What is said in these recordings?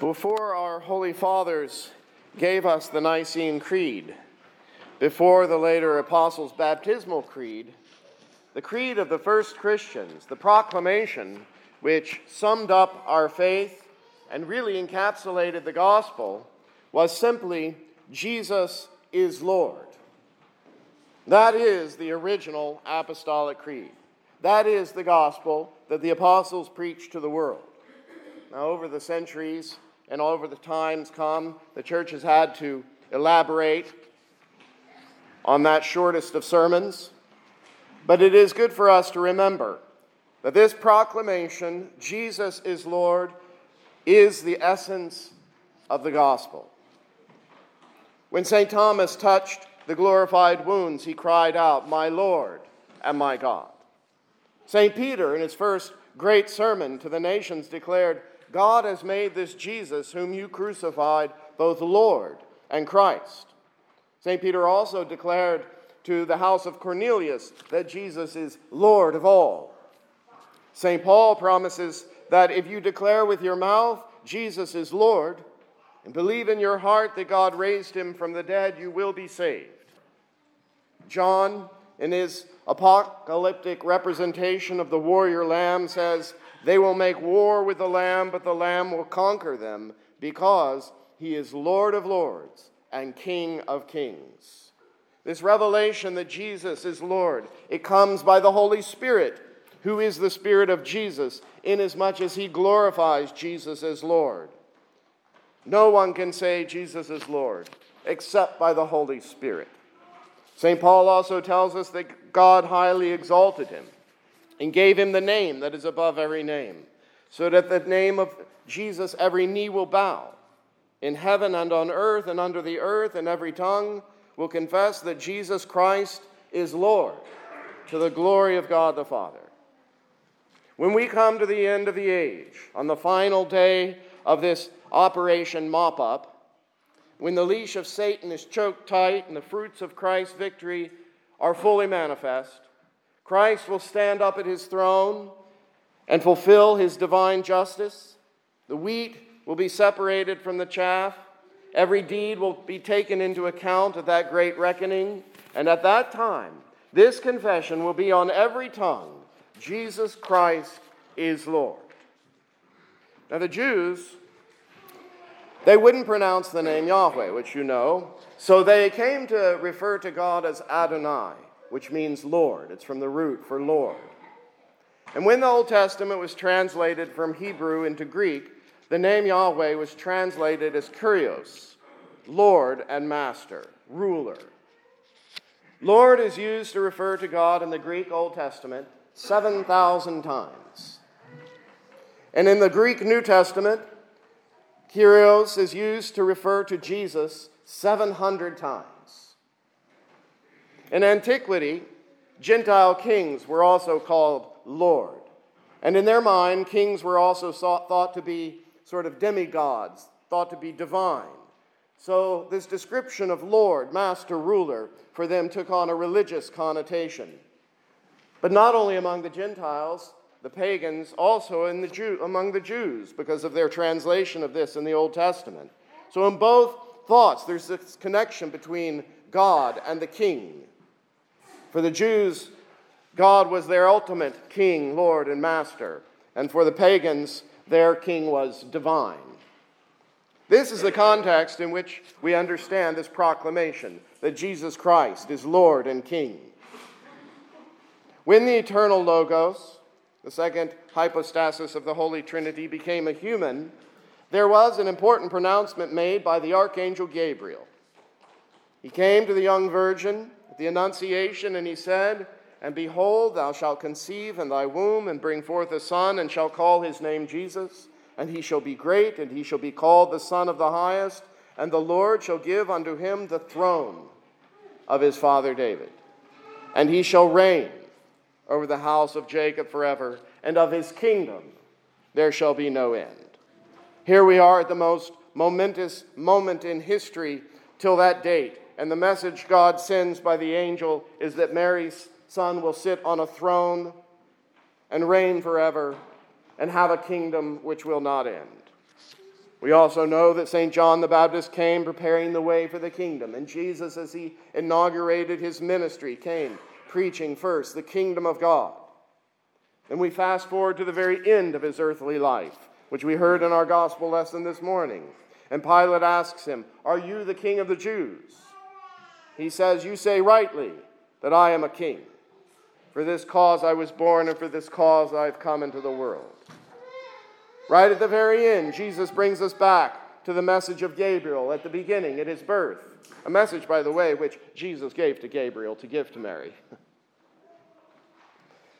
Before our Holy Fathers gave us the Nicene Creed, before the later Apostles' baptismal creed, the creed of the first Christians, the proclamation which summed up our faith and really encapsulated the gospel, was simply Jesus is Lord. That is the original apostolic creed. That is the gospel that the apostles preached to the world. Now, over the centuries, and over the times come, the church has had to elaborate on that shortest of sermons. But it is good for us to remember that this proclamation, Jesus is Lord, is the essence of the gospel. When St. Thomas touched the glorified wounds, he cried out, My Lord and my God. St. Peter, in his first great sermon to the nations, declared, God has made this Jesus, whom you crucified, both Lord and Christ. St. Peter also declared to the house of Cornelius that Jesus is Lord of all. St. Paul promises that if you declare with your mouth Jesus is Lord and believe in your heart that God raised him from the dead, you will be saved. John, in his apocalyptic representation of the warrior lamb, says, they will make war with the Lamb, but the Lamb will conquer them because he is Lord of lords and King of kings. This revelation that Jesus is Lord, it comes by the Holy Spirit, who is the Spirit of Jesus, inasmuch as he glorifies Jesus as Lord. No one can say Jesus is Lord except by the Holy Spirit. St. Paul also tells us that God highly exalted him and gave him the name that is above every name, so that the name of Jesus every knee will bow, in heaven and on earth and under the earth, and every tongue will confess that Jesus Christ is Lord, to the glory of God the Father. When we come to the end of the age, on the final day of this Operation Mop Up, when the leash of Satan is choked tight and the fruits of Christ's victory are fully manifest, Christ will stand up at his throne and fulfill his divine justice. The wheat will be separated from the chaff. Every deed will be taken into account at that great reckoning. And at that time, this confession will be on every tongue Jesus Christ is Lord. Now, the Jews, they wouldn't pronounce the name Yahweh, which you know, so they came to refer to God as Adonai which means Lord. It's from the root for Lord. And when the Old Testament was translated from Hebrew into Greek, the name Yahweh was translated as Kurios, Lord and Master, ruler. Lord is used to refer to God in the Greek Old Testament 7,000 times. And in the Greek New Testament, Kyrios is used to refer to Jesus 700 times. In antiquity, Gentile kings were also called Lord. And in their mind, kings were also thought to be sort of demigods, thought to be divine. So, this description of Lord, Master, Ruler, for them took on a religious connotation. But not only among the Gentiles, the pagans, also in the Jew, among the Jews, because of their translation of this in the Old Testament. So, in both thoughts, there's this connection between God and the king. For the Jews, God was their ultimate king, Lord, and master. And for the pagans, their king was divine. This is the context in which we understand this proclamation that Jesus Christ is Lord and King. When the eternal Logos, the second hypostasis of the Holy Trinity, became a human, there was an important pronouncement made by the Archangel Gabriel. He came to the young virgin the Annunciation and he said, And behold, thou shalt conceive in thy womb and bring forth a son, and shall call his name Jesus. And he shall be great, and he shall be called the Son of the Highest. And the Lord shall give unto him the throne of his father David. And he shall reign over the house of Jacob forever, and of his kingdom there shall be no end. Here we are at the most momentous moment in history till that date. And the message God sends by the angel is that Mary's son will sit on a throne and reign forever and have a kingdom which will not end. We also know that St. John the Baptist came preparing the way for the kingdom. And Jesus, as he inaugurated his ministry, came preaching first the kingdom of God. And we fast forward to the very end of his earthly life, which we heard in our gospel lesson this morning. And Pilate asks him, Are you the king of the Jews? He says, You say rightly that I am a king. For this cause I was born, and for this cause I've come into the world. Right at the very end, Jesus brings us back to the message of Gabriel at the beginning, at his birth. A message, by the way, which Jesus gave to Gabriel to give to Mary,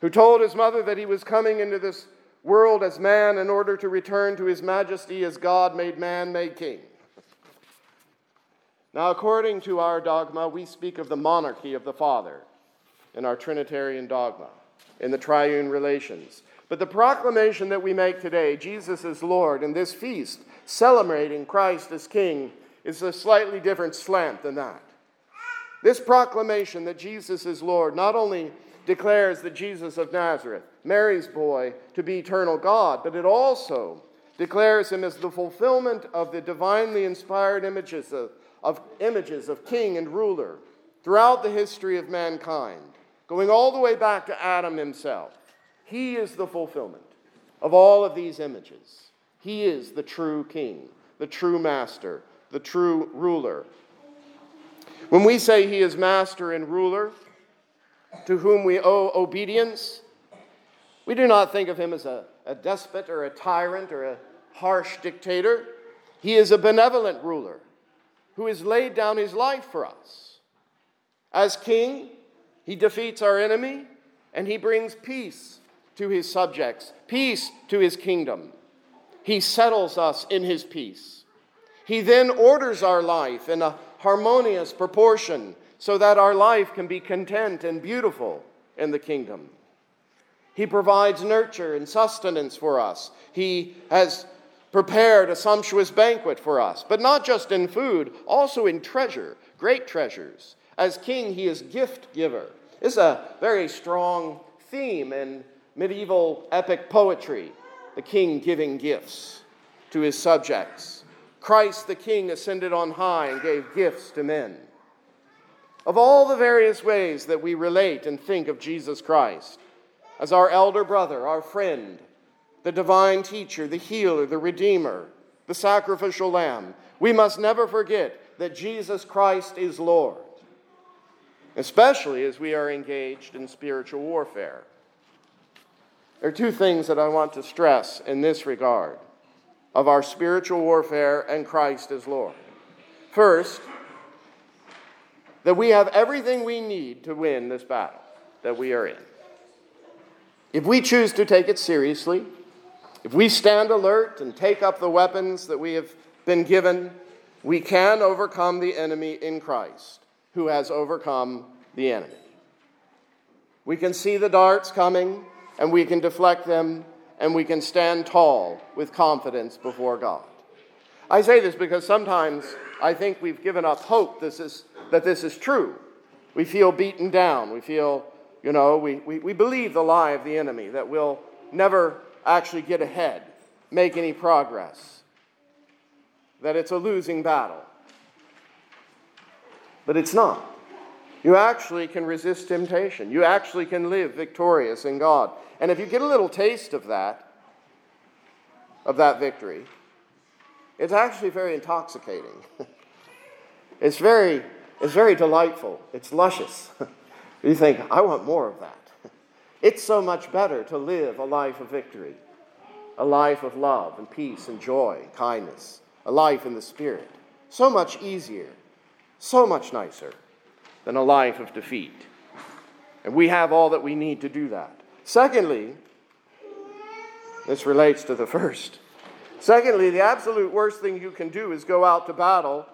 who told his mother that he was coming into this world as man in order to return to his majesty as God made man, made king. Now, according to our dogma, we speak of the monarchy of the Father in our Trinitarian dogma, in the triune relations. But the proclamation that we make today, Jesus is Lord, and this feast, celebrating Christ as King, is a slightly different slant than that. This proclamation that Jesus is Lord not only declares that Jesus of Nazareth, Mary's boy, to be eternal God, but it also declares him as the fulfillment of the divinely inspired images of, of, images of king and ruler throughout the history of mankind, going all the way back to Adam himself. He is the fulfillment of all of these images. He is the true king, the true master, the true ruler. When we say he is master and ruler, to whom we owe obedience, we do not think of him as a, a despot or a tyrant or a harsh dictator. He is a benevolent ruler who has laid down his life for us. As king, he defeats our enemy and he brings peace to his subjects, peace to his kingdom. He settles us in his peace. He then orders our life in a harmonious proportion so that our life can be content and beautiful in the kingdom. He provides nurture and sustenance for us. He has prepared a sumptuous banquet for us, but not just in food, also in treasure, great treasures. As king, he is gift giver. This is a very strong theme in medieval epic poetry, the king giving gifts to his subjects. Christ the king ascended on high and gave gifts to men. Of all the various ways that we relate and think of Jesus Christ as our elder brother, our friend, the divine teacher, the healer, the redeemer, the sacrificial lamb, we must never forget that Jesus Christ is Lord, especially as we are engaged in spiritual warfare. There are two things that I want to stress in this regard of our spiritual warfare and Christ as Lord. First, that we have everything we need to win this battle that we are in. If we choose to take it seriously, if we stand alert and take up the weapons that we have been given, we can overcome the enemy in Christ, who has overcome the enemy. We can see the darts coming, and we can deflect them and we can stand tall with confidence before God. I say this because sometimes I think we've given up hope this is, that this is true. We feel beaten down. We feel, you know, we, we, we believe the lie of the enemy that we'll never actually get ahead, make any progress, that it's a losing battle. But it's not. You actually can resist temptation. You actually can live victorious in God. And if you get a little taste of that, of that victory, it's actually very intoxicating. it's very, it's very delightful. It's luscious. you think, I want more of that. It's so much better to live a life of victory. a life of love and peace and joy, and kindness, a life in the Spirit. So much easier, so much nicer than a life of defeat. And we have all that we need to do that. Secondly, this relates to the first. Secondly, the absolute worst thing you can do is go out to battle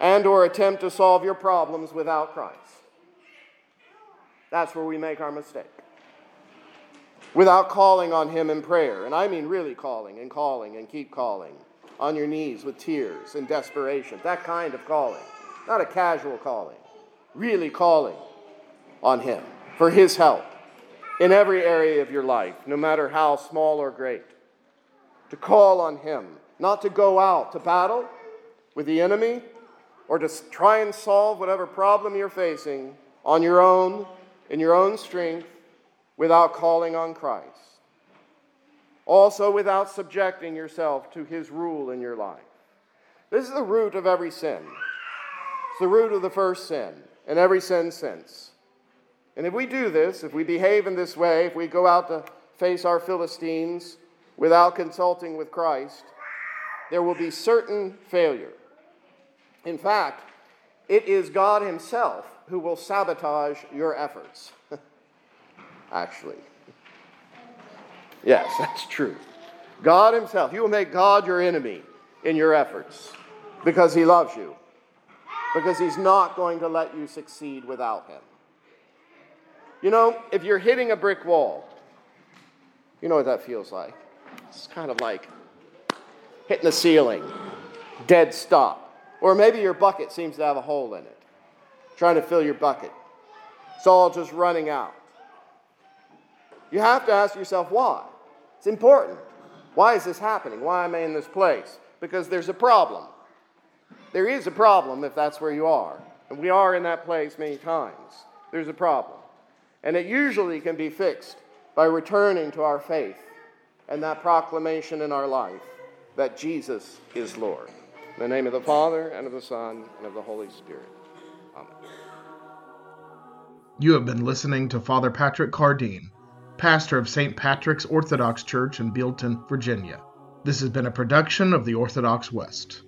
and or attempt to solve your problems without Christ. That's where we make our mistake. Without calling on him in prayer, and I mean really calling and calling and keep calling on your knees with tears and desperation, that kind of calling, not a casual calling, really calling on him for his help in every area of your life, no matter how small or great. To call on Him, not to go out to battle with the enemy or to try and solve whatever problem you're facing on your own, in your own strength, without calling on Christ. Also, without subjecting yourself to His rule in your life. This is the root of every sin. It's the root of the first sin, and every sin since. And if we do this, if we behave in this way, if we go out to face our Philistines without consulting with Christ, there will be certain failure. In fact, it is God Himself who will sabotage your efforts. Actually. Yes, that's true. God Himself. You will make God your enemy in your efforts because He loves you, because He's not going to let you succeed without Him. You know, if you're hitting a brick wall, you know what that feels like. It's kind of like hitting the ceiling, dead stop. Or maybe your bucket seems to have a hole in it, trying to fill your bucket. It's all just running out. You have to ask yourself why. It's important. Why is this happening? Why am I in this place? Because there's a problem. There is a problem if that's where you are. And we are in that place many times. There's a problem. And it usually can be fixed by returning to our faith and that proclamation in our life that Jesus is Lord. In the name of the Father, and of the Son, and of the Holy Spirit. Amen. You have been listening to Father Patrick Cardine, pastor of St. Patrick's Orthodox Church in Bealeton, Virginia. This has been a production of the Orthodox West.